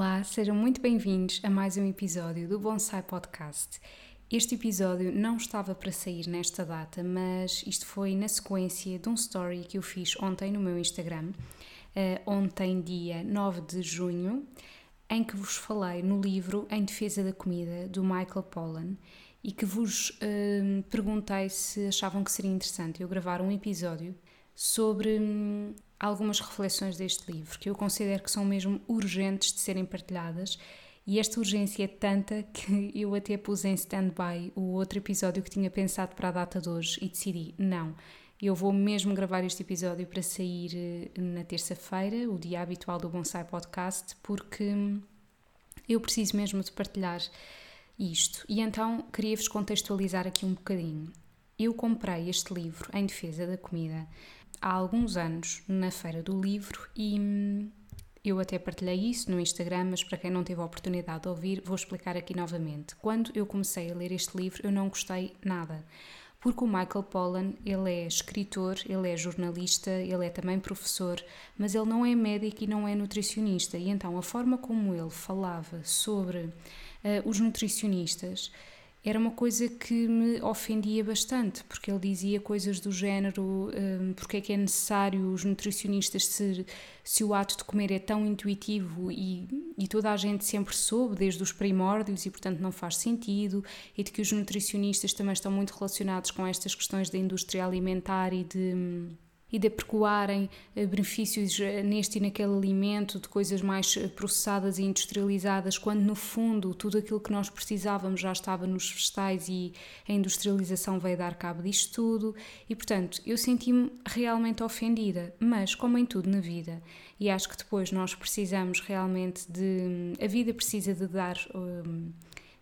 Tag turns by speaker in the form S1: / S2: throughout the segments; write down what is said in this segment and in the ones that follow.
S1: Olá, sejam muito bem-vindos a mais um episódio do Bonsai Podcast. Este episódio não estava para sair nesta data, mas isto foi na sequência de um story que eu fiz ontem no meu Instagram, uh, ontem, dia 9 de junho, em que vos falei no livro Em Defesa da Comida, do Michael Pollan, e que vos uh, perguntei se achavam que seria interessante eu gravar um episódio sobre hum, algumas reflexões deste livro que eu considero que são mesmo urgentes de serem partilhadas. E esta urgência é tanta que eu até pus em stand-by o outro episódio que tinha pensado para a data de hoje e decidi: não, eu vou mesmo gravar este episódio para sair eh, na terça-feira, o dia habitual do Bonsai Podcast, porque eu preciso mesmo de partilhar isto. E então queria-vos contextualizar aqui um bocadinho. Eu comprei este livro em defesa da comida há alguns anos na Feira do Livro e hum, eu até partilhei isso no Instagram, mas para quem não teve a oportunidade de ouvir, vou explicar aqui novamente. Quando eu comecei a ler este livro, eu não gostei nada. Porque o Michael Pollan, ele é escritor, ele é jornalista, ele é também professor, mas ele não é médico e não é nutricionista. E então a forma como ele falava sobre uh, os nutricionistas era uma coisa que me ofendia bastante, porque ele dizia coisas do género um, porque é que é necessário os nutricionistas se, se o ato de comer é tão intuitivo e, e toda a gente sempre soube desde os primórdios e portanto não faz sentido e de que os nutricionistas também estão muito relacionados com estas questões da indústria alimentar e de hum, e de apregoarem eh, benefícios eh, neste e naquele alimento, de coisas mais eh, processadas e industrializadas, quando no fundo tudo aquilo que nós precisávamos já estava nos vegetais e a industrialização veio dar cabo disto tudo. E portanto, eu senti-me realmente ofendida, mas como em tudo na vida, e acho que depois nós precisamos realmente de. A vida precisa de dar. Um,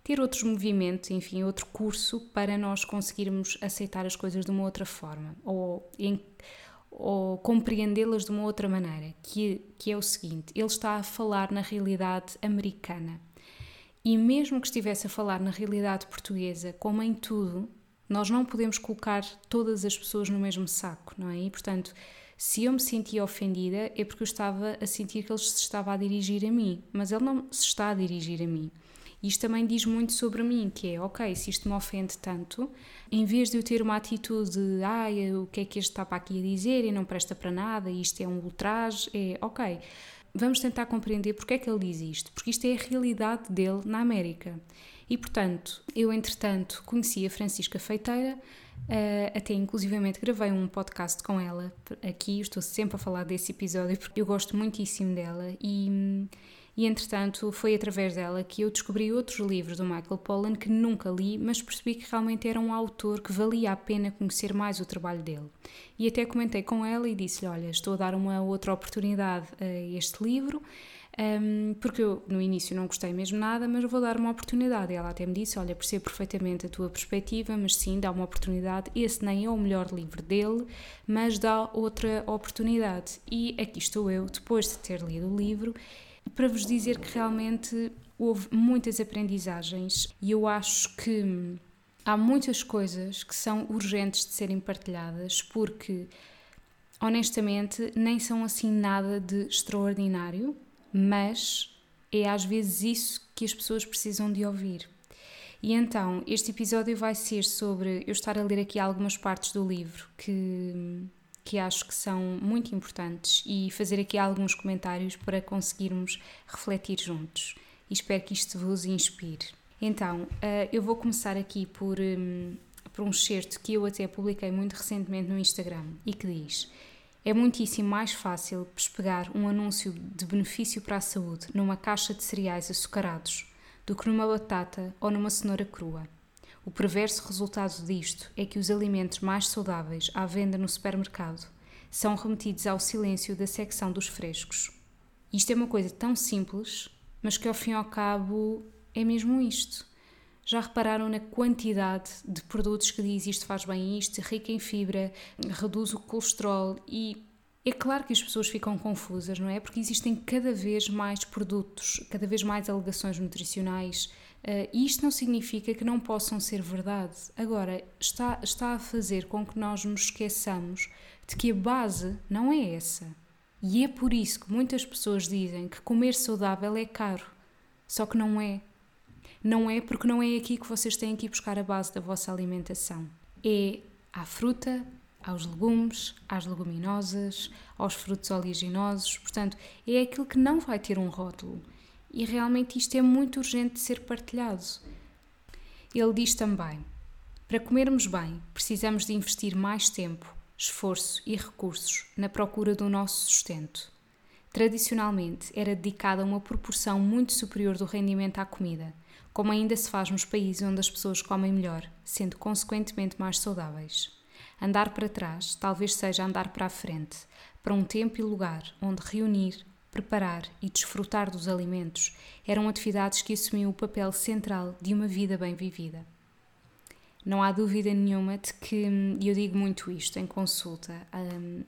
S1: ter outros movimentos, enfim, outro curso para nós conseguirmos aceitar as coisas de uma outra forma ou em, ou compreendê-las de uma outra maneira, que, que é o seguinte: ele está a falar na realidade americana. E mesmo que estivesse a falar na realidade portuguesa, como em tudo, nós não podemos colocar todas as pessoas no mesmo saco, não é? E portanto, se eu me sentia ofendida é porque eu estava a sentir que ele se estava a dirigir a mim, mas ele não se está a dirigir a mim. Isto também diz muito sobre mim, que é, ok, se isto me ofende tanto, em vez de eu ter uma atitude de, ai, o que é que este está para aqui a dizer e não presta para nada, isto é um ultraje, é, ok, vamos tentar compreender porque é que ele diz isto, porque isto é a realidade dele na América. E, portanto, eu, entretanto, conheci a Francisca Feiteira, Uh, até inclusivamente gravei um podcast com ela aqui, estou sempre a falar desse episódio porque eu gosto muitíssimo dela e, e entretanto foi através dela que eu descobri outros livros do Michael Pollan que nunca li, mas percebi que realmente era um autor que valia a pena conhecer mais o trabalho dele. E até comentei com ela e disse-lhe: Olha, estou a dar uma outra oportunidade a este livro. Um, porque eu no início não gostei mesmo nada, mas vou dar uma oportunidade. Ela até me disse: Olha, percebo perfeitamente a tua perspectiva, mas sim, dá uma oportunidade. Esse nem é o melhor livro dele, mas dá outra oportunidade. E aqui estou eu, depois de ter lido o livro, para vos dizer que realmente houve muitas aprendizagens e eu acho que há muitas coisas que são urgentes de serem partilhadas porque honestamente nem são assim nada de extraordinário, mas é às vezes isso que as pessoas precisam de ouvir. E então, este episódio vai ser sobre eu estar a ler aqui algumas partes do livro que que acho que são muito importantes e fazer aqui alguns comentários para conseguirmos refletir juntos. E espero que isto vos inspire. Então, uh, eu vou começar aqui por, um, por um excerto que eu até publiquei muito recentemente no Instagram e que diz: É muitíssimo mais fácil pespegar um anúncio de benefício para a saúde numa caixa de cereais açucarados do que numa batata ou numa cenoura crua. O perverso resultado disto é que os alimentos mais saudáveis à venda no supermercado são remetidos ao silêncio da secção dos frescos. Isto é uma coisa tão simples, mas que ao fim e ao cabo é mesmo isto. Já repararam na quantidade de produtos que diz isto faz bem isto, rico em fibra, reduz o colesterol e é claro que as pessoas ficam confusas, não é? Porque existem cada vez mais produtos, cada vez mais alegações nutricionais uh, isto não significa que não possam ser verdade. Agora, está, está a fazer com que nós nos esqueçamos de que a base não é essa. E é por isso que muitas pessoas dizem que comer saudável é caro. Só que não é. Não é porque não é aqui que vocês têm que ir buscar a base da vossa alimentação. É à fruta, aos legumes, às leguminosas, aos frutos oleaginosos. Portanto, é aquilo que não vai ter um rótulo. E realmente isto é muito urgente de ser partilhado. Ele diz também: para comermos bem, precisamos de investir mais tempo, esforço e recursos na procura do nosso sustento. Tradicionalmente era dedicada uma proporção muito superior do rendimento à comida, como ainda se faz nos países onde as pessoas comem melhor, sendo consequentemente mais saudáveis. Andar para trás talvez seja andar para a frente, para um tempo e lugar onde reunir, preparar e desfrutar dos alimentos eram atividades que assumiam o papel central de uma vida bem vivida. Não há dúvida nenhuma de que, e eu digo muito isto em consulta, um,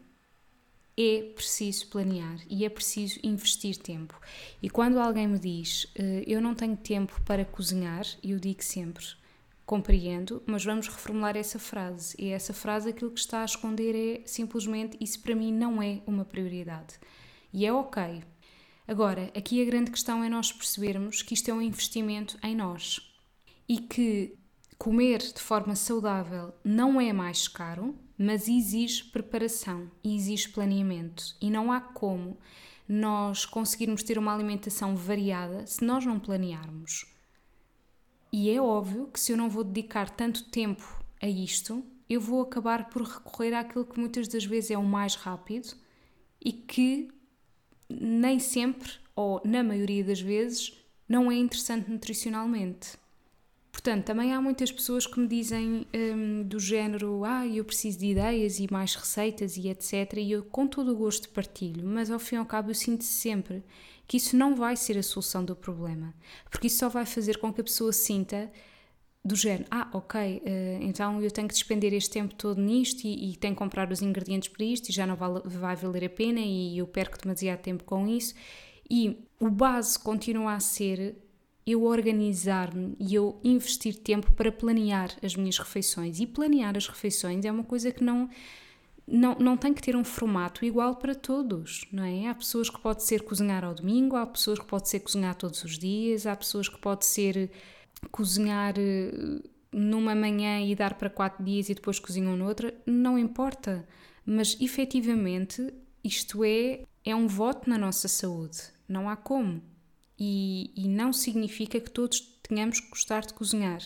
S1: é preciso planear e é preciso investir tempo. E quando alguém me diz uh, eu não tenho tempo para cozinhar, eu digo sempre compreendo, mas vamos reformular essa frase. E essa frase, aquilo que está a esconder é simplesmente isso para mim não é uma prioridade. E é ok. Agora, aqui a grande questão é nós percebermos que isto é um investimento em nós e que comer de forma saudável não é mais caro, mas exige preparação e exige planeamento. E não há como nós conseguirmos ter uma alimentação variada se nós não planearmos. E é óbvio que se eu não vou dedicar tanto tempo a isto, eu vou acabar por recorrer àquilo que muitas das vezes é o mais rápido e que nem sempre, ou na maioria das vezes, não é interessante nutricionalmente. Portanto, também há muitas pessoas que me dizem hum, do género, ah, eu preciso de ideias e mais receitas e etc. E eu com todo o gosto partilho, mas ao fim e ao cabo eu sinto sempre que isso não vai ser a solução do problema, porque isso só vai fazer com que a pessoa sinta do género, ah, ok, eh, então eu tenho que despender este tempo todo nisto e, e tenho que comprar os ingredientes para isto e já não vai, vai valer a pena e eu perco demasiado tempo com isso. E o base continua a ser eu organizar-me e eu investir tempo para planear as minhas refeições. E planear as refeições é uma coisa que não não, não tem que ter um formato igual para todos, não é? Há pessoas que pode ser cozinhar ao domingo, há pessoas que pode ser cozinhar todos os dias, há pessoas que pode ser cozinhar eh, numa manhã e dar para quatro dias e depois cozinham noutra, não importa. Mas efetivamente isto é, é um voto na nossa saúde, não há como. E, e não significa que todos tenhamos que gostar de cozinhar,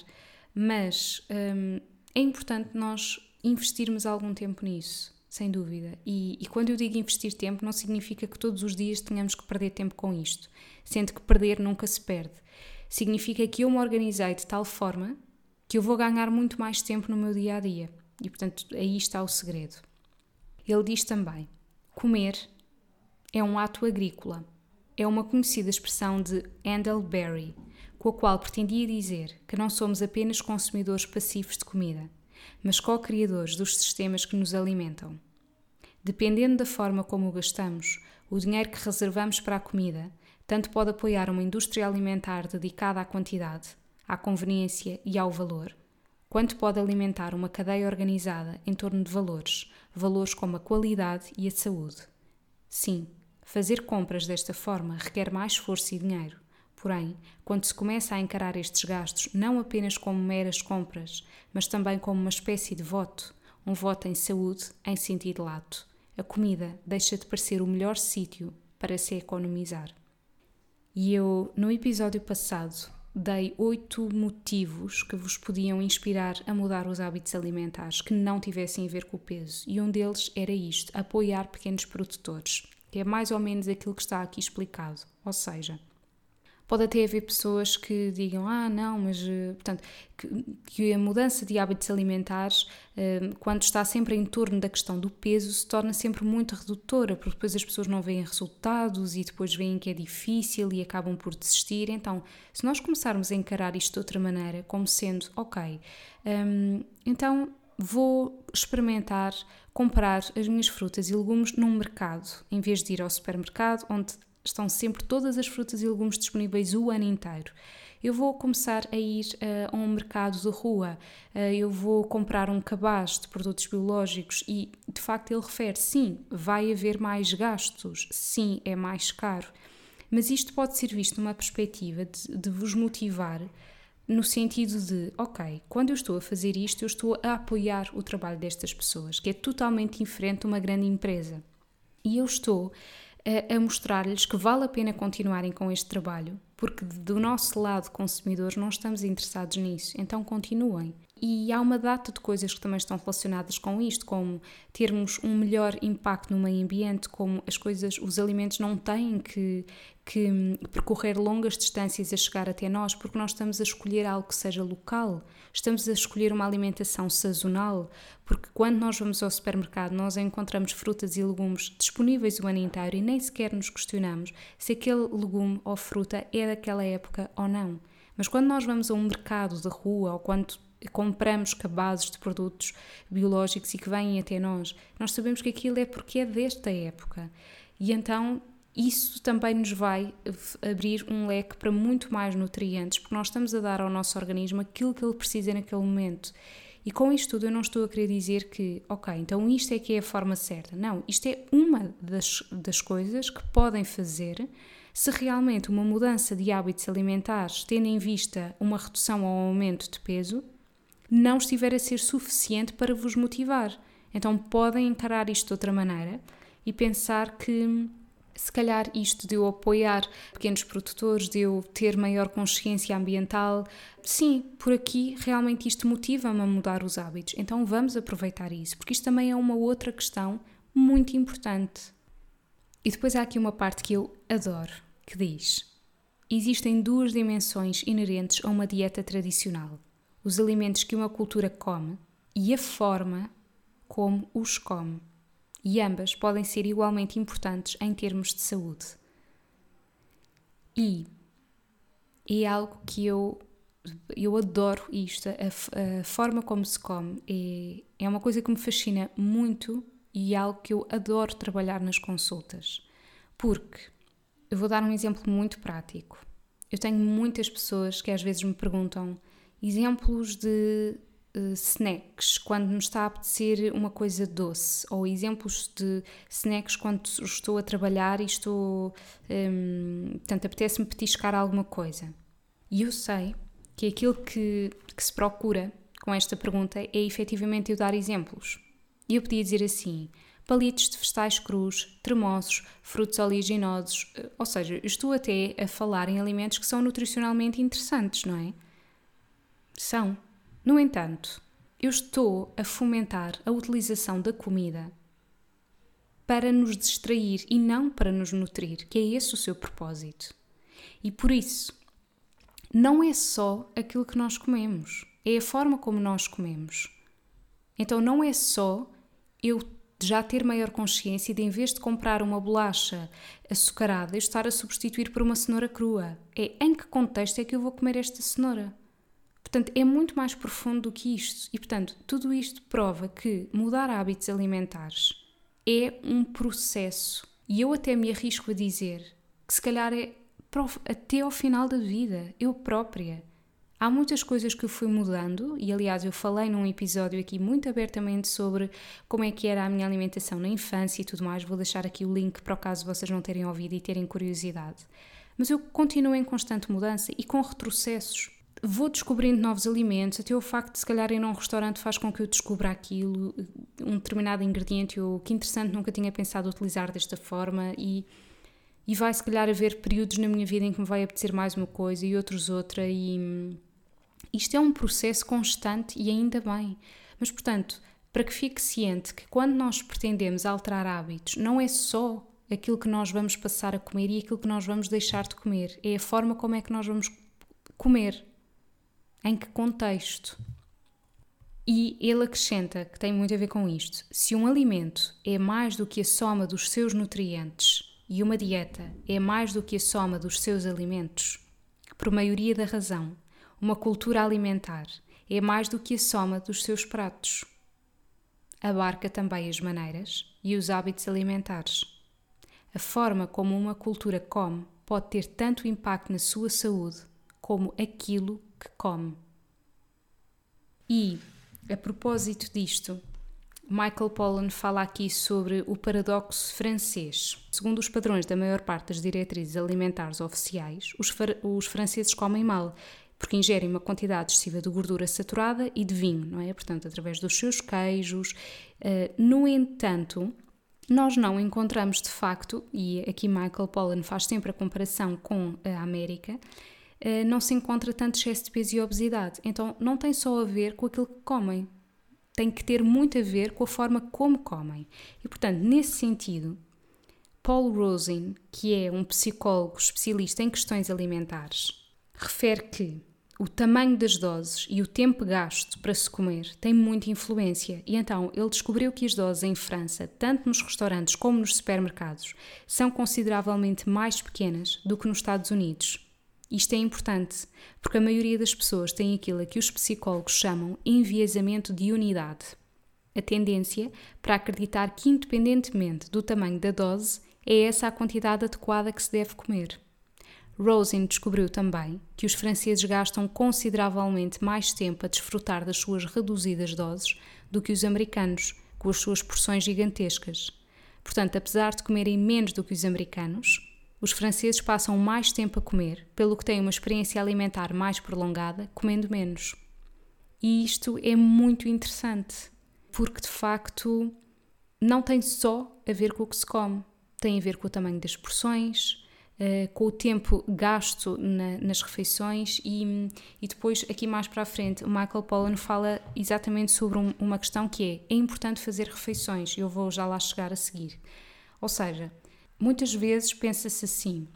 S1: mas hum, é importante nós investirmos algum tempo nisso sem dúvida. E, e, quando eu digo investir tempo, não significa que todos os dias tenhamos que perder tempo com isto, sendo que perder nunca se perde. Significa que eu me organizei de tal forma que eu vou ganhar muito mais tempo no meu dia a dia. E portanto, aí está o segredo. Ele diz também: comer é um ato agrícola. É uma conhecida expressão de Handel Berry, com a qual pretendia dizer que não somos apenas consumidores passivos de comida, mas co-criadores dos sistemas que nos alimentam. Dependendo da forma como o gastamos, o dinheiro que reservamos para a comida tanto pode apoiar uma indústria alimentar dedicada à quantidade, à conveniência e ao valor, quanto pode alimentar uma cadeia organizada em torno de valores, valores como a qualidade e a saúde. Sim, fazer compras desta forma requer mais esforço e dinheiro. Porém, quando se começa a encarar estes gastos não apenas como meras compras, mas também como uma espécie de voto, um voto em saúde em sentido lato, a comida deixa de parecer o melhor sítio para se economizar. E eu, no episódio passado, dei oito motivos que vos podiam inspirar a mudar os hábitos alimentares que não tivessem a ver com o peso. E um deles era isto: apoiar pequenos produtores, que é mais ou menos aquilo que está aqui explicado. Ou seja, Pode até haver pessoas que digam, ah, não, mas, eh, portanto, que, que a mudança de hábitos alimentares, eh, quando está sempre em torno da questão do peso, se torna sempre muito redutora, porque depois as pessoas não veem resultados e depois veem que é difícil e acabam por desistir. Então, se nós começarmos a encarar isto de outra maneira, como sendo, ok, hum, então vou experimentar comprar as minhas frutas e legumes num mercado, em vez de ir ao supermercado, onde estão sempre todas as frutas e legumes disponíveis o ano inteiro. Eu vou começar a ir uh, a um mercado de rua, uh, eu vou comprar um cabaz de produtos biológicos e, de facto, ele refere: sim, vai haver mais gastos, sim, é mais caro. Mas isto pode ser visto numa perspectiva de, de vos motivar no sentido de, ok, quando eu estou a fazer isto, eu estou a apoiar o trabalho destas pessoas, que é totalmente diferente de uma grande empresa. E eu estou a, a mostrar-lhes que vale a pena continuarem com este trabalho, porque do nosso lado consumidores não estamos interessados nisso, então continuem. E há uma data de coisas que também estão relacionadas com isto, como termos um melhor impacto no meio ambiente, como as coisas, os alimentos não têm que, que percorrer longas distâncias a chegar até nós, porque nós estamos a escolher algo que seja local, estamos a escolher uma alimentação sazonal, porque quando nós vamos ao supermercado nós encontramos frutas e legumes disponíveis o ano inteiro e nem sequer nos questionamos se aquele legume ou fruta é daquela época ou não. Mas quando nós vamos a um mercado de rua ou quando compramos cabazes de produtos biológicos e que vêm até nós, nós sabemos que aquilo é porque é desta época. E então isso também nos vai abrir um leque para muito mais nutrientes, porque nós estamos a dar ao nosso organismo aquilo que ele precisa naquele momento. E com isto tudo eu não estou a querer dizer que, ok, então isto é que é a forma certa. Não, isto é uma das, das coisas que podem fazer se realmente uma mudança de hábitos alimentares, tendo em vista uma redução ou aumento de peso, não estiver a ser suficiente para vos motivar. Então podem encarar isto de outra maneira e pensar que se calhar isto de eu apoiar pequenos produtores, de eu ter maior consciência ambiental, sim, por aqui realmente isto motiva-me a mudar os hábitos. Então vamos aproveitar isso, porque isto também é uma outra questão muito importante. E depois há aqui uma parte que eu adoro, que diz: Existem duas dimensões inerentes a uma dieta tradicional: os alimentos que uma cultura come e a forma como os come e ambas podem ser igualmente importantes em termos de saúde. E é algo que eu, eu adoro isto, a, a forma como se come é, é uma coisa que me fascina muito e é algo que eu adoro trabalhar nas consultas. Porque eu vou dar um exemplo muito prático. Eu tenho muitas pessoas que às vezes me perguntam exemplos de uh, snacks quando me está a apetecer uma coisa doce, ou exemplos de snacks quando estou a trabalhar e estou. Um, portanto, apetece-me petiscar alguma coisa. E eu sei que aquilo que, que se procura com esta pergunta é efetivamente eu dar exemplos. E eu podia dizer assim: palitos de vegetais crus, tremosos, frutos oleaginosos, eh, ou seja, estou até a falar em alimentos que são nutricionalmente interessantes, não é? São. No entanto, eu estou a fomentar a utilização da comida para nos distrair e não para nos nutrir, que é esse o seu propósito. E por isso, não é só aquilo que nós comemos, é a forma como nós comemos. Então não é só eu já ter maior consciência de, em vez de comprar uma bolacha açucarada, estar a substituir por uma cenoura crua. É em que contexto é que eu vou comer esta cenoura? Portanto, é muito mais profundo do que isto. E, portanto, tudo isto prova que mudar hábitos alimentares é um processo. E eu até me arrisco a dizer que, se calhar, é até ao final da vida, eu própria. Há muitas coisas que eu fui mudando, e aliás, eu falei num episódio aqui muito abertamente sobre como é que era a minha alimentação na infância e tudo mais. Vou deixar aqui o link para o caso vocês não terem ouvido e terem curiosidade. Mas eu continuo em constante mudança e com retrocessos vou descobrindo novos alimentos, até o facto de se calhar ir a um restaurante faz com que eu descubra aquilo, um determinado ingrediente, eu, que interessante, nunca tinha pensado utilizar desta forma e, e vai se calhar haver períodos na minha vida em que me vai apetecer mais uma coisa e outros outra e isto é um processo constante e ainda bem. Mas portanto, para que fique ciente que quando nós pretendemos alterar hábitos, não é só aquilo que nós vamos passar a comer e aquilo que nós vamos deixar de comer. É a forma como é que nós vamos comer. Em que contexto? E ele acrescenta que tem muito a ver com isto: se um alimento é mais do que a soma dos seus nutrientes e uma dieta é mais do que a soma dos seus alimentos, por maioria da razão, uma cultura alimentar é mais do que a soma dos seus pratos. Abarca também as maneiras e os hábitos alimentares. A forma como uma cultura come pode ter tanto impacto na sua saúde como aquilo que come. E, a propósito disto, Michael Pollan fala aqui sobre o paradoxo francês. Segundo os padrões da maior parte das diretrizes alimentares oficiais, os, os franceses comem mal porque ingerem uma quantidade excessiva de gordura saturada e de vinho, não é? Portanto, através dos seus queijos. Uh, no entanto, nós não encontramos de facto, e aqui Michael Pollan faz sempre a comparação com a América, não se encontra tanto excesso de peso e obesidade. Então, não tem só a ver com aquilo que comem, tem que ter muito a ver com a forma como comem. E, portanto, nesse sentido, Paul Rosin, que é um psicólogo especialista em questões alimentares, refere que o tamanho das doses e o tempo gasto para se comer tem muita influência, e então ele descobriu que as doses em França, tanto nos restaurantes como nos supermercados, são consideravelmente mais pequenas do que nos Estados Unidos. Isto é importante, porque a maioria das pessoas tem aquilo a que os psicólogos chamam enviesamento de unidade. A tendência para acreditar que, independentemente do tamanho da dose, é essa a quantidade adequada que se deve comer. Rosin descobriu também que os franceses gastam consideravelmente mais tempo a desfrutar das suas reduzidas doses do que os americanos, com as suas porções gigantescas. Portanto, apesar de comerem menos do que os americanos, os franceses passam mais tempo a comer, pelo que têm uma experiência alimentar mais prolongada, comendo menos. E isto é muito interessante, porque de facto não tem só a ver com o que se come, tem a ver com o tamanho das porções, Uh, com o tempo gasto na, nas refeições e, e, depois aqui mais para a frente o Michael Pollan fala exatamente sobre um, uma questão que é é importante fazer refeições. Eu vou já lá chegar a seguir. Ou seja muitas vezes pensa-se assim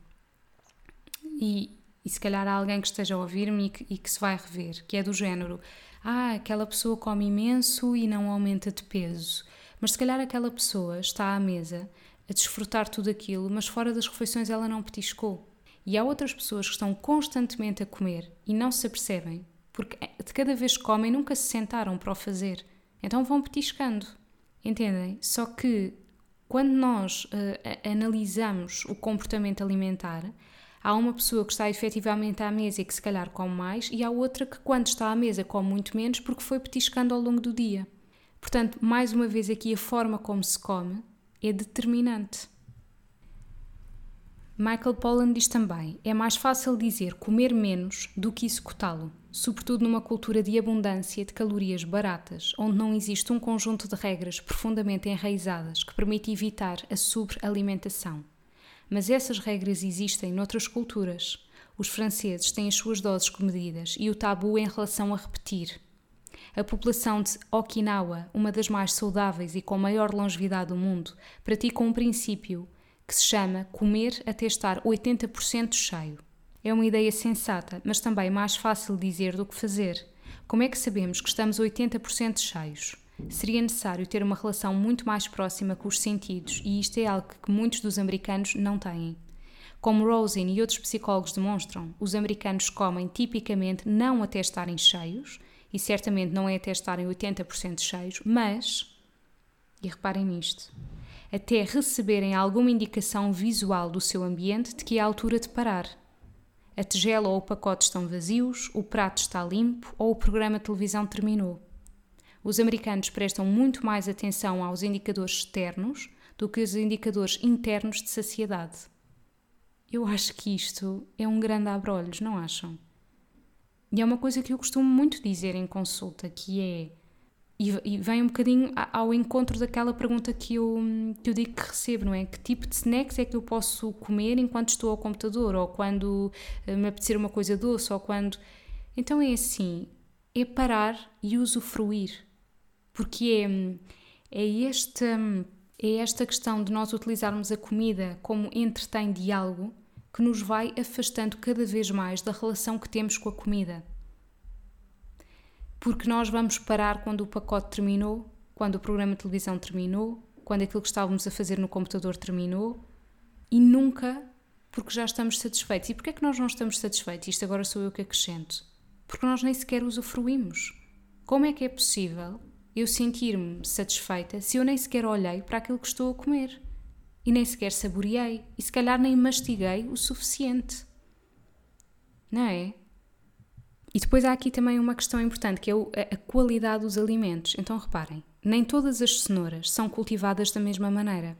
S1: e, e, se calhar há alguém que esteja a ouvir-me e, e que se vai rever que é do género ah aquela pessoa come imenso e não aumenta de peso mas se calhar aquela pessoa está à mesa a desfrutar tudo aquilo, mas fora das refeições ela não petiscou. E há outras pessoas que estão constantemente a comer e não se apercebem, porque de cada vez que comem nunca se sentaram para o fazer. Então vão petiscando. Entendem? Só que quando nós uh, analisamos o comportamento alimentar, há uma pessoa que está efetivamente à mesa e que se calhar come mais, e há outra que, quando está à mesa, come muito menos porque foi petiscando ao longo do dia. Portanto, mais uma vez aqui, a forma como se come é determinante. Michael Pollan diz também: é mais fácil dizer comer menos do que executá-lo, sobretudo numa cultura de abundância de calorias baratas, onde não existe um conjunto de regras profundamente enraizadas que permite evitar a sobrealimentação. Mas essas regras existem noutras culturas. Os franceses têm as suas doses comedidas e o tabu em relação a repetir, a população de Okinawa, uma das mais saudáveis e com maior longevidade do mundo, pratica um princípio que se chama comer até estar 80% cheio. É uma ideia sensata, mas também mais fácil dizer do que fazer. Como é que sabemos que estamos 80% cheios? Seria necessário ter uma relação muito mais próxima com os sentidos, e isto é algo que muitos dos americanos não têm. Como Rosen e outros psicólogos demonstram, os americanos comem tipicamente não até estarem cheios, e certamente não é até estarem 80% cheios, mas, e reparem nisto, até receberem alguma indicação visual do seu ambiente de que é a altura de parar. A tigela ou o pacote estão vazios, o prato está limpo ou o programa de televisão terminou. Os americanos prestam muito mais atenção aos indicadores externos do que aos indicadores internos de saciedade. Eu acho que isto é um grande abrolhos, não acham? E é uma coisa que eu costumo muito dizer em consulta, que é. E, vem um bocadinho ao encontro daquela pergunta que eu, que eu digo que recebo, não é? Que tipo de snacks é que eu posso comer enquanto estou ao computador, ou quando eh, me apetecer uma coisa doce, ou quando. Então é assim: é parar e usufruir. Porque é, é este, É esta questão de nós utilizarmos a comida como entretém de algo que nos vai afastando cada vez mais da relação que temos com a comida. Porque nós vamos parar quando o pacote terminou, quando o programa de televisão terminou, quando aquilo que estávamos a fazer no computador terminou e nunca porque já estamos satisfeitos. E porquê é que nós não estamos satisfeitos? Isto agora sou eu que acrescento. Porque nós nem sequer usufruímos. Como é que é possível eu sentir-me satisfeita se eu nem sequer olhei para aquilo que estou a comer? E nem sequer saboreei. E se calhar nem mastiguei o suficiente. Não é? E depois há aqui também uma questão importante que é a qualidade dos alimentos. Então reparem, nem todas as cenouras são cultivadas da mesma maneira.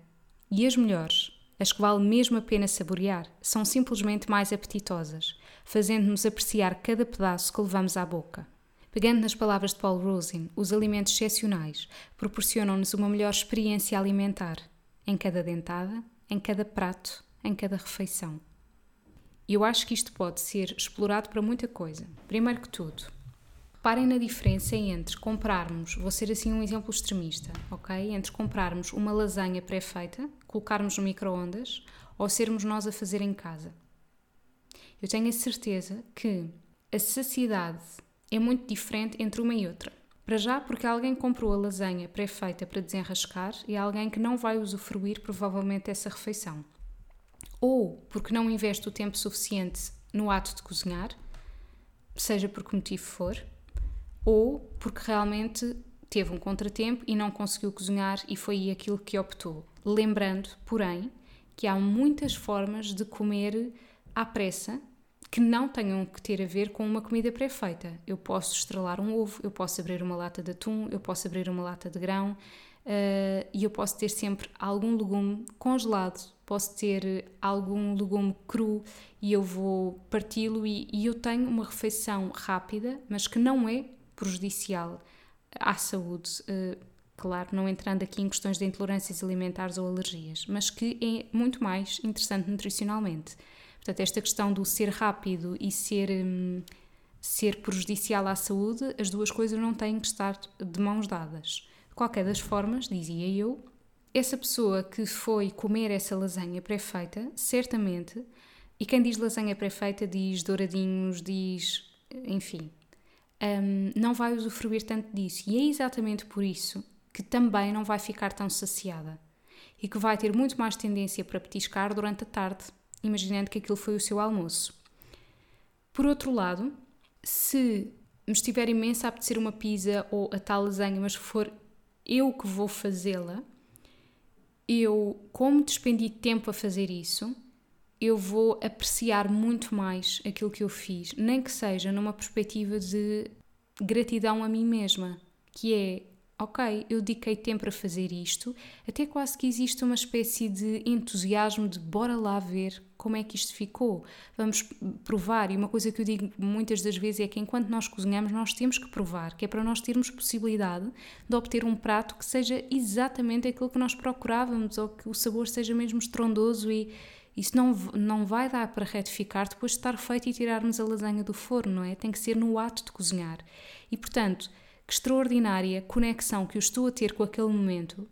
S1: E as melhores, as que vale mesmo a pena saborear, são simplesmente mais apetitosas, fazendo-nos apreciar cada pedaço que levamos à boca. Pegando nas palavras de Paul Rosin, os alimentos excepcionais proporcionam-nos uma melhor experiência alimentar, em cada dentada, em cada prato, em cada refeição. E eu acho que isto pode ser explorado para muita coisa. Primeiro que tudo, Reparem na diferença entre comprarmos, vou ser assim um exemplo extremista, ok? Entre comprarmos uma lasanha pré-feita, colocarmos no micro-ondas ou sermos nós a fazer em casa. Eu tenho a certeza que a saciedade é muito diferente entre uma e outra. Para já, porque alguém comprou a lasanha pré-feita para desenrascar e alguém que não vai usufruir provavelmente essa refeição. Ou porque não investe o tempo suficiente no ato de cozinhar, seja por que motivo for, ou porque realmente teve um contratempo e não conseguiu cozinhar e foi aquilo que optou. Lembrando, porém, que há muitas formas de comer à pressa que não tenham que ter a ver com uma comida pré-feita. Eu posso estrelar um ovo, eu posso abrir uma lata de atum, eu posso abrir uma lata de grão uh, e eu posso ter sempre algum legume congelado, posso ter algum legume cru e eu vou parti-lo e, e eu tenho uma refeição rápida, mas que não é prejudicial à saúde, eh, claro, não entrando aqui em questões de intolerâncias alimentares ou alergias, mas que é muito mais interessante nutricionalmente. Portanto, esta questão do ser rápido e ser, hum, ser prejudicial à saúde, as duas coisas não têm que estar de mãos dadas. Qualquer das formas, dizia eu, essa pessoa que foi comer essa lasanha pré-feita, certamente, e quem diz lasanha pré-feita diz douradinhos, diz, enfim, um, não vai usufruir tanto disso. E é exatamente por isso que também não vai ficar tão saciada e que vai ter muito mais tendência para petiscar durante a tarde, imaginando que aquilo foi o seu almoço. Por outro lado, se me estiver imenso a apetecer uma pizza ou a tal lasanha, mas for eu que vou fazê-la, eu, como despendi tempo a fazer isso, eu vou apreciar muito mais aquilo que eu fiz, nem que seja numa perspectiva de gratidão a mim mesma, que é ok, eu dediquei tempo a fazer isto, até quase que existe uma espécie de entusiasmo de bora lá ver como é que isto ficou, vamos provar. E uma coisa que eu digo muitas das vezes é que enquanto nós cozinhamos, nós temos que provar, que é para nós termos possibilidade de obter um prato que seja exatamente aquilo que nós procurávamos ou que o sabor seja mesmo estrondoso e isso não, não vai dar para retificar depois de estar feito e tirarmos a lasanha do forno, não é? Tem que ser no ato de cozinhar. E portanto, que extraordinária conexão que eu estou a ter com aquele momento.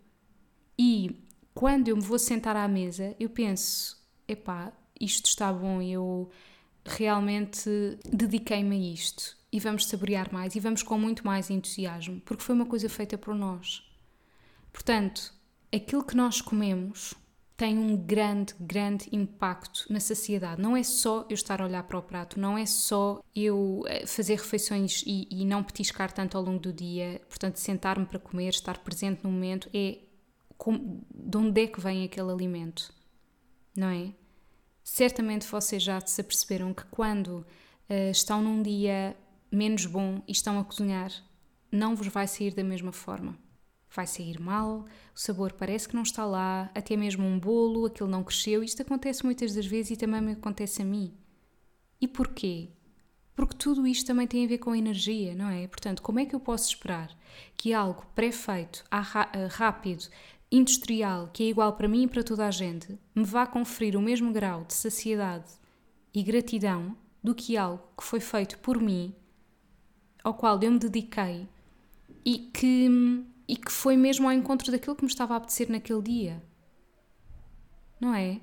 S1: E quando eu me vou sentar à mesa, eu penso: epá, isto está bom, eu realmente dediquei-me a isto. E vamos saborear mais e vamos com muito mais entusiasmo, porque foi uma coisa feita por nós. Portanto, aquilo que nós comemos tem um grande, grande impacto na saciedade. Não é só eu estar a olhar para o prato, não é só eu eh, fazer refeições e, e não petiscar tanto ao longo do dia, portanto, sentar-me para comer, estar presente no momento, é de onde é que vem aquele alimento, não é? Certamente vocês já se aperceberam que quando uh, estão num dia menos bom e estão a cozinhar, não vos vai sair da mesma forma vai sair mal, o sabor parece que não está lá, até mesmo um bolo, aquilo não cresceu. Isto acontece muitas das vezes e também me acontece a mim. E porquê? Porque tudo isto também tem a ver com energia, não é? Portanto, como é que eu posso esperar que algo pré-feito, rápido, industrial, que é igual para mim e para toda a gente, me vá conferir o mesmo grau de saciedade e gratidão do que algo que foi feito por mim, ao qual eu me dediquei e que e que foi mesmo ao encontro daquilo que me estava a apetecer naquele dia. Não é?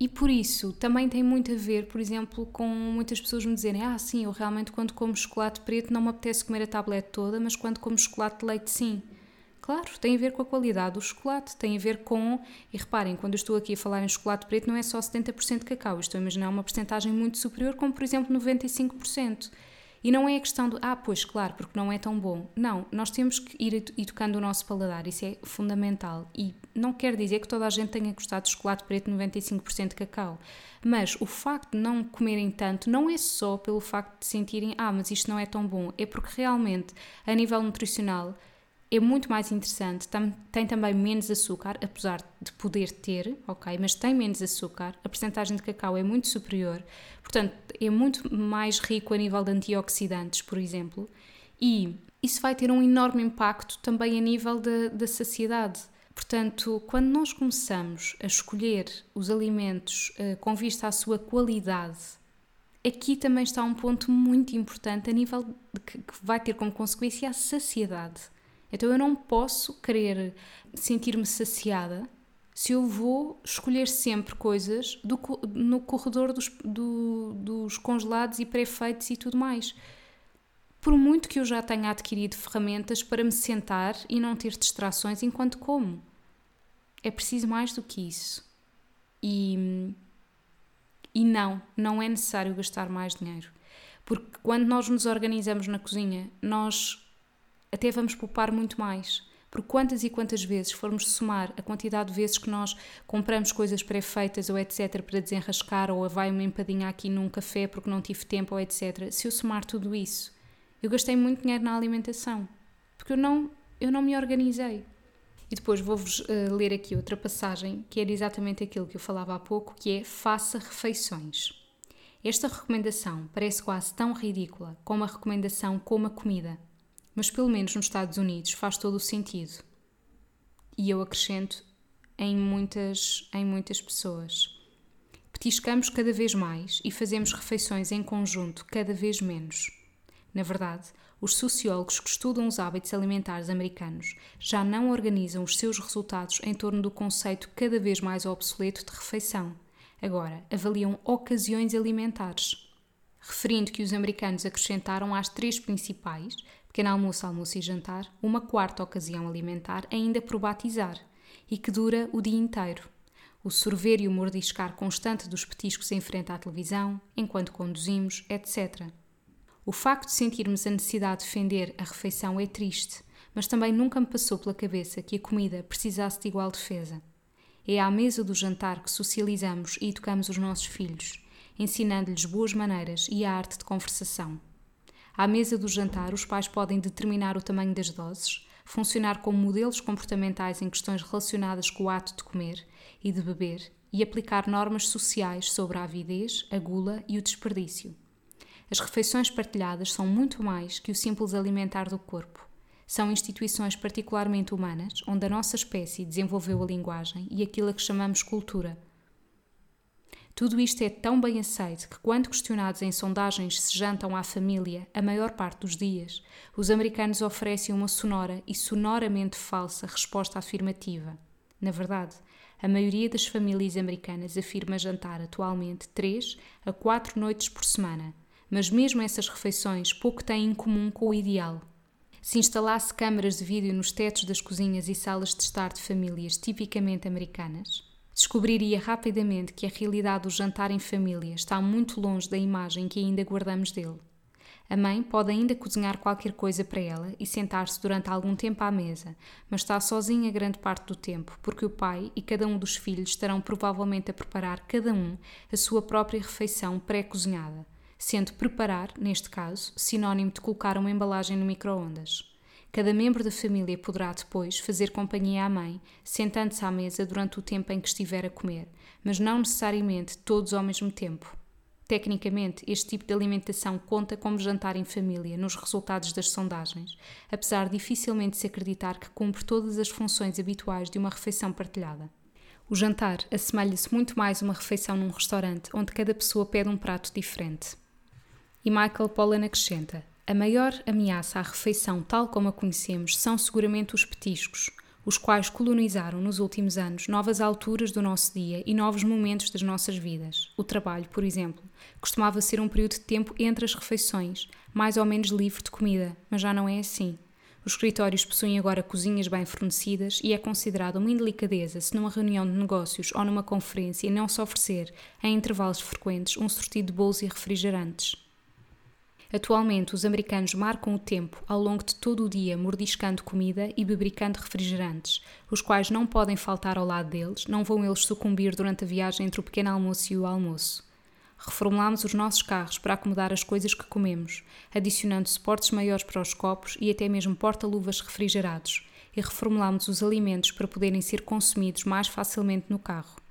S1: E por isso também tem muito a ver, por exemplo, com muitas pessoas me dizerem: Ah, sim, eu realmente quando como chocolate preto não me apetece comer a tablete toda, mas quando como chocolate de leite, sim. Claro, tem a ver com a qualidade do chocolate, tem a ver com. E reparem, quando eu estou aqui a falar em chocolate preto, não é só 70% de cacau, estou a imaginar uma porcentagem muito superior, como por exemplo 95%. E não é a questão de, ah, pois claro, porque não é tão bom. Não, nós temos que ir educando o nosso paladar, isso é fundamental. E não quer dizer que toda a gente tenha gostado de chocolate preto 95% de cacau. Mas o facto de não comerem tanto não é só pelo facto de sentirem, ah, mas isto não é tão bom. É porque realmente, a nível nutricional, é muito mais interessante, tem também menos açúcar, apesar de poder ter, ok, mas tem menos açúcar, a percentagem de cacau é muito superior, portanto é muito mais rico a nível de antioxidantes, por exemplo, e isso vai ter um enorme impacto também a nível da, da saciedade. Portanto, quando nós começamos a escolher os alimentos uh, com vista à sua qualidade, aqui também está um ponto muito importante a nível de que, que vai ter como consequência a saciedade. Então eu não posso querer sentir-me saciada se eu vou escolher sempre coisas do, no corredor dos, do, dos congelados e pré-feitos e tudo mais. Por muito que eu já tenha adquirido ferramentas para me sentar e não ter distrações enquanto como. É preciso mais do que isso. E, e não, não é necessário gastar mais dinheiro. Porque quando nós nos organizamos na cozinha, nós até vamos poupar muito mais. Porque quantas e quantas vezes formos somar a quantidade de vezes que nós compramos coisas pré-feitas ou etc. para desenrascar ou vai uma empadinha aqui num café porque não tive tempo ou etc. Se eu somar tudo isso, eu gastei muito dinheiro na alimentação. Porque eu não, eu não me organizei. E depois vou-vos uh, ler aqui outra passagem que era exatamente aquilo que eu falava há pouco, que é faça refeições. Esta recomendação parece quase tão ridícula como a recomendação coma comida mas pelo menos nos Estados Unidos faz todo o sentido. E eu acrescento em muitas, em muitas pessoas. Petiscamos cada vez mais e fazemos refeições em conjunto cada vez menos. Na verdade, os sociólogos que estudam os hábitos alimentares americanos já não organizam os seus resultados em torno do conceito cada vez mais obsoleto de refeição. Agora, avaliam ocasiões alimentares, referindo que os americanos acrescentaram às três principais, pequeno almoço, almoço e jantar, uma quarta ocasião alimentar ainda por batizar e que dura o dia inteiro. O sorver e o mordiscar constante dos petiscos em frente à televisão, enquanto conduzimos, etc. O facto de sentirmos a necessidade de defender a refeição é triste, mas também nunca me passou pela cabeça que a comida precisasse de igual defesa. É à mesa do jantar que socializamos e educamos os nossos filhos, ensinando-lhes boas maneiras e a arte de conversação. À mesa do jantar, os pais podem determinar o tamanho das doses, funcionar como modelos comportamentais em questões relacionadas com o ato de comer e de beber e aplicar normas sociais sobre a avidez, a gula e o desperdício. As refeições partilhadas são muito mais que o simples alimentar do corpo. São instituições particularmente humanas, onde a nossa espécie desenvolveu a linguagem e aquilo a que chamamos cultura, tudo isto é tão bem aceito que, quando questionados em sondagens se jantam à família a maior parte dos dias, os americanos oferecem uma sonora e sonoramente falsa resposta afirmativa. Na verdade, a maioria das famílias americanas afirma jantar atualmente três a quatro noites por semana, mas mesmo essas refeições pouco têm em comum com o ideal. Se instalasse câmaras de vídeo nos tetos das cozinhas e salas de estar de famílias tipicamente americanas, descobriria rapidamente que a realidade do jantar em família está muito longe da imagem que ainda guardamos dele. A mãe pode ainda cozinhar qualquer coisa para ela e sentar-se durante algum tempo à mesa, mas está sozinha grande parte do tempo, porque o pai e cada um dos filhos estarão provavelmente a preparar cada um a sua própria refeição pré-cozinhada, sendo preparar, neste caso, sinónimo de colocar uma embalagem no micro-ondas. Cada membro da família poderá depois fazer companhia à mãe, sentando-se à mesa durante o tempo em que estiver a comer, mas não necessariamente todos ao mesmo tempo. Tecnicamente, este tipo de alimentação conta como jantar em família nos resultados das sondagens, apesar de dificilmente se acreditar que cumpre todas as funções habituais de uma refeição partilhada. O jantar assemelha-se muito mais a uma refeição num restaurante onde cada pessoa pede um prato diferente. E Michael Pollan acrescenta: A maior ameaça à refeição tal como a conhecemos são seguramente os petiscos, os quais colonizaram nos últimos anos novas alturas do nosso dia e novos momentos das nossas vidas. O trabalho, por exemplo, costumava ser um período de tempo entre as refeições, mais ou menos livre de comida, mas já não é assim. Os escritórios possuem agora cozinhas bem fornecidas e é considerado uma indelicadeza se numa reunião de negócios ou numa conferência não se oferecer, em intervalos frequentes, um sortido de bolos e refrigerantes. Atualmente, os americanos marcam o tempo ao longo de todo o dia mordiscando comida e bebericando refrigerantes, os quais não podem faltar ao lado deles, não vão eles sucumbir durante a viagem entre o pequeno almoço e o almoço. Reformulámos os nossos carros para acomodar as coisas que comemos, adicionando suportes maiores para os copos e até mesmo porta-luvas refrigerados, e reformulámos os alimentos para poderem ser consumidos mais facilmente no carro.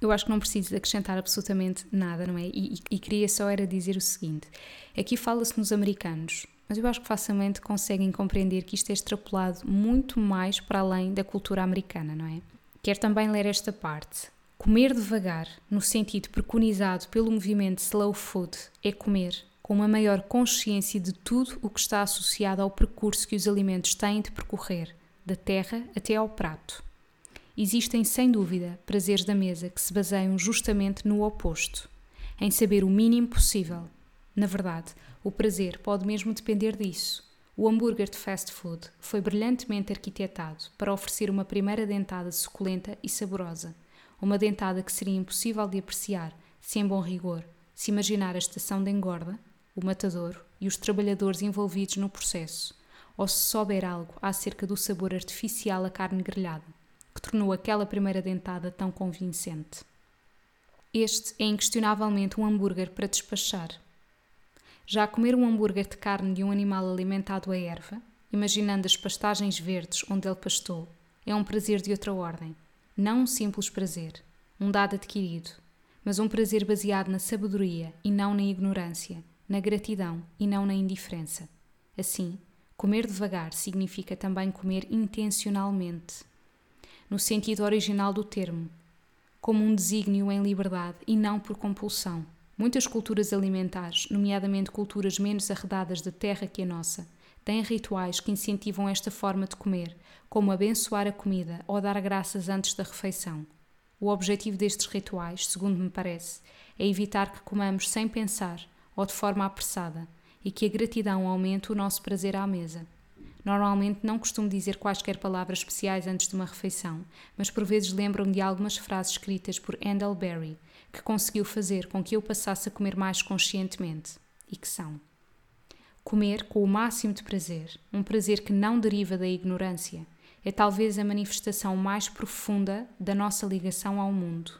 S1: Eu acho que não preciso acrescentar absolutamente nada, não é? E, e, queria só era dizer o seguinte: aqui fala-se nos americanos, mas eu acho que facilmente conseguem compreender que isto é extrapolado muito mais para além da cultura americana, não é? Quero também ler esta parte. Comer devagar, no sentido preconizado pelo movimento slow food, é comer com uma maior consciência de tudo o que está associado ao percurso que os alimentos têm de percorrer, da terra até ao prato. Existem, sem dúvida, prazeres da mesa que se baseiam justamente no oposto, em saber o mínimo possível. Na verdade, o prazer pode mesmo depender disso. O hambúrguer de fast food foi brilhantemente arquitetado para oferecer uma primeira dentada suculenta e saborosa, uma dentada que seria impossível de apreciar se, em bom rigor, se imaginar a estação de engorda, o matador e os trabalhadores envolvidos no processo, ou se souber algo acerca do sabor artificial à carne grelhada que tornou aquela primeira dentada tão convincente. Este é inquestionavelmente um hambúrguer para despachar. Já comer um hambúrguer de carne de um animal alimentado a erva, imaginando as pastagens verdes onde ele pastou, é um prazer de outra ordem. Não um simples prazer, um dado adquirido, mas um prazer baseado na sabedoria e não na ignorância, na gratidão e não na indiferença. Assim, comer devagar significa também comer intencionalmente no sentido original do termo, como um desígnio em liberdade e não por compulsão. Muitas culturas alimentares, nomeadamente culturas menos arredadas da terra que a nossa, têm rituais que incentivam esta forma de comer, como abençoar a comida ou dar graças antes da refeição. O objetivo destes rituais, segundo me parece, é evitar que comamos sem pensar ou de forma apressada e que a gratidão aumente o nosso prazer à mesa. Normalmente não costumo dizer quaisquer palavras especiais antes de uma refeição, mas por vezes lembro-me de algumas frases escritas por Andel Berry, que conseguiu fazer com que eu passasse a comer mais conscientemente, e que são: Comer com o máximo de prazer, um prazer que não deriva da ignorância, é talvez a manifestação mais profunda da nossa ligação ao mundo.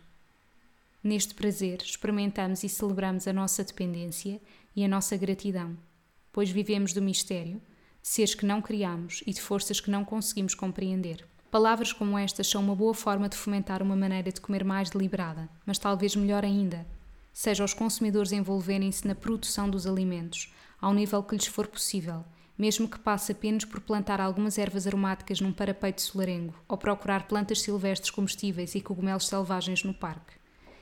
S1: Neste prazer, experimentamos e celebramos a nossa dependência e a nossa gratidão, pois vivemos do mistério seres que não criamos e de forças que não conseguimos compreender. Palavras como estas são uma boa forma de fomentar uma maneira de comer mais deliberada, mas talvez melhor ainda, seja os consumidores envolverem-se na produção dos alimentos, ao nível que lhes for possível, mesmo que passe apenas por plantar algumas ervas aromáticas num parapeito solarengo ou procurar plantas silvestres comestíveis e cogumelos selvagens no parque.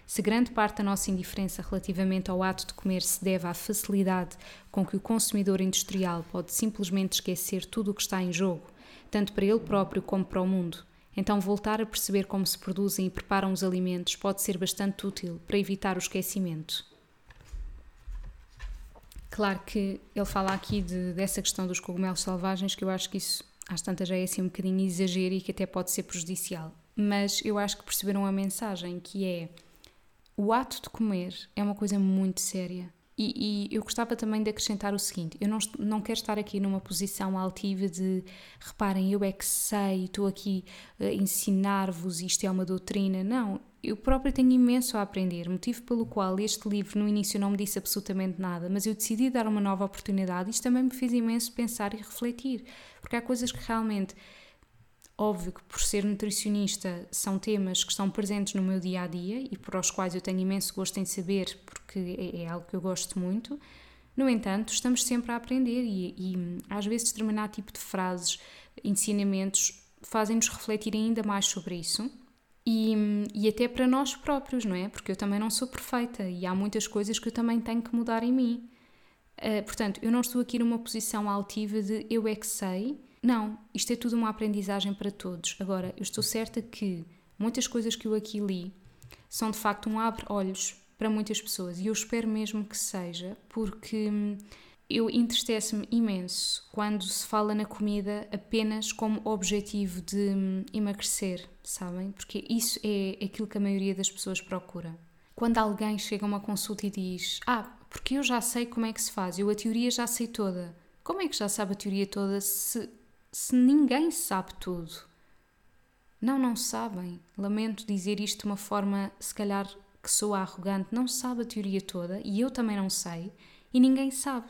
S1: Se grande parte da nossa indiferença relativamente ao ato de comer se deve à facilidade com que o consumidor industrial pode simplesmente esquecer tudo o que está em jogo, tanto para ele próprio como para o mundo, então voltar a perceber como se produzem e preparam os alimentos pode ser bastante útil para evitar o esquecimento. Claro que ele fala aqui de, dessa questão dos cogumelos selvagens, que eu acho que isso às tantas já é assim um bocadinho exagero e que até pode ser prejudicial. Mas eu acho que perceberam a mensagem, que é o ato de comer é uma coisa muito séria. E, e, eu gostava também de acrescentar o seguinte: eu não, não quero estar aqui numa posição altiva de reparem, eu é que sei, estou aqui a ensinar-vos, isto é uma doutrina. Não, eu próprio tenho imenso a aprender, motivo pelo qual este livro no início não me disse absolutamente nada, mas eu decidi dar uma nova oportunidade. Isto também me fez imenso pensar e refletir, porque há coisas que realmente Óbvio que, por ser nutricionista, são temas que estão presentes no meu dia a dia e para os quais eu tenho imenso gosto em saber, porque é, é algo que eu gosto muito. No entanto, estamos sempre a aprender e, e às vezes determinado tipo de frases, ensinamentos, fazem-nos refletir ainda mais sobre isso. E, e até para nós próprios, não é? Porque eu também não sou perfeita e há muitas coisas que eu também tenho que mudar em mim. Uh, portanto, eu não estou aqui numa posição altiva de eu é que sei. Não, isto é tudo uma aprendizagem para todos. Agora, eu estou certa que muitas coisas que eu aqui li são de facto um abre-olhos para muitas pessoas e eu espero mesmo que seja, porque hum, eu entristece-me imenso quando se fala na comida apenas como objetivo de hum, emagrecer, sabem? Porque isso é aquilo que a maioria das pessoas procura. Quando alguém chega a uma consulta e diz: Ah, porque eu já sei como é que se faz, eu a teoria já sei toda. Como é que já sabe a teoria toda se, se ninguém sabe tudo? Não, não sabem. Lamento dizer isto de uma forma, se calhar, que sou arrogante. Não sabe a teoria toda e eu também não sei e ninguém sabe.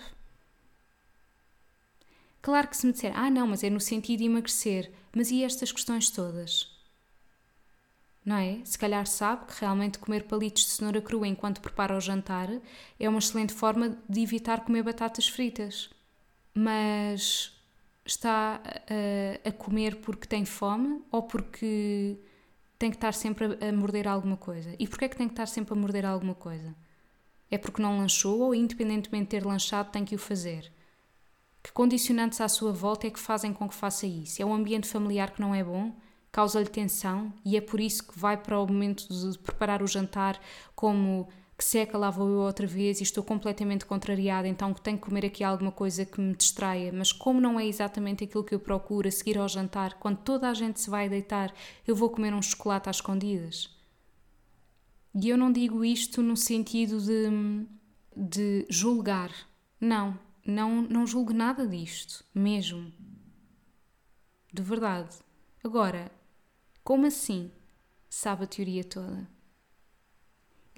S1: Claro que se me disser, ah, não, mas é no sentido de emagrecer, mas e estas questões todas? Não é? Se calhar sabe que realmente comer palitos de cenoura crua enquanto prepara o jantar é uma excelente forma de evitar comer batatas fritas. Mas está a, a comer porque tem fome ou porque tem que estar sempre a, a morder alguma coisa? E porquê é que tem que estar sempre a morder alguma coisa? É porque não lanchou ou, independentemente de ter lanchado, tem que o fazer? Que condicionantes à sua volta é que fazem com que faça isso? É um ambiente familiar que não é bom? Causa-lhe tensão e é por isso que vai para o momento de preparar o jantar como que seca, lá vou eu outra vez e estou completamente contrariada, então tenho que comer aqui alguma coisa que me distraia. Mas como não é exatamente aquilo que eu procuro a seguir ao jantar, quando toda a gente se vai deitar, eu vou comer um chocolate às escondidas. E eu não digo isto no sentido de, de julgar. Não, não, não julgo nada disto, mesmo. De verdade. Agora, como assim sabe a teoria toda?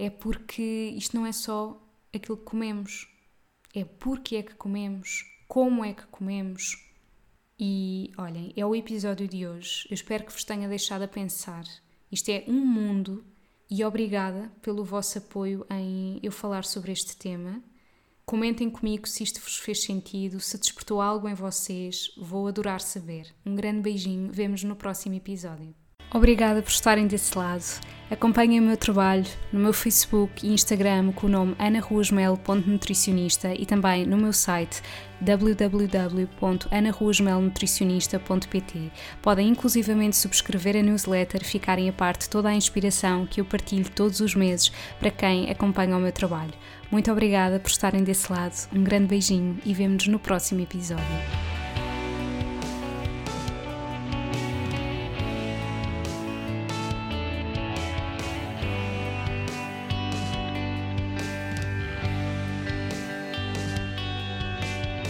S1: É porque isto não é só aquilo que comemos, é porque é que comemos, como é que comemos. E olhem, é o episódio de hoje. Eu espero que vos tenha deixado a pensar. Isto é um mundo e obrigada pelo vosso apoio em eu falar sobre este tema. Comentem comigo se isto vos fez sentido, se despertou algo em vocês. Vou adorar saber. Um grande beijinho, vemos no próximo episódio. Obrigada por estarem desse lado. Acompanhem o meu trabalho no meu Facebook e Instagram com o nome anaruasmel.nutricionista e também no meu site www.anaruasmelnutricionista.pt. Podem inclusivamente subscrever a newsletter e ficarem a parte toda a inspiração que eu partilho todos os meses para quem acompanha o meu trabalho. Muito obrigada por estarem desse lado, um grande beijinho e vemo-nos no próximo episódio.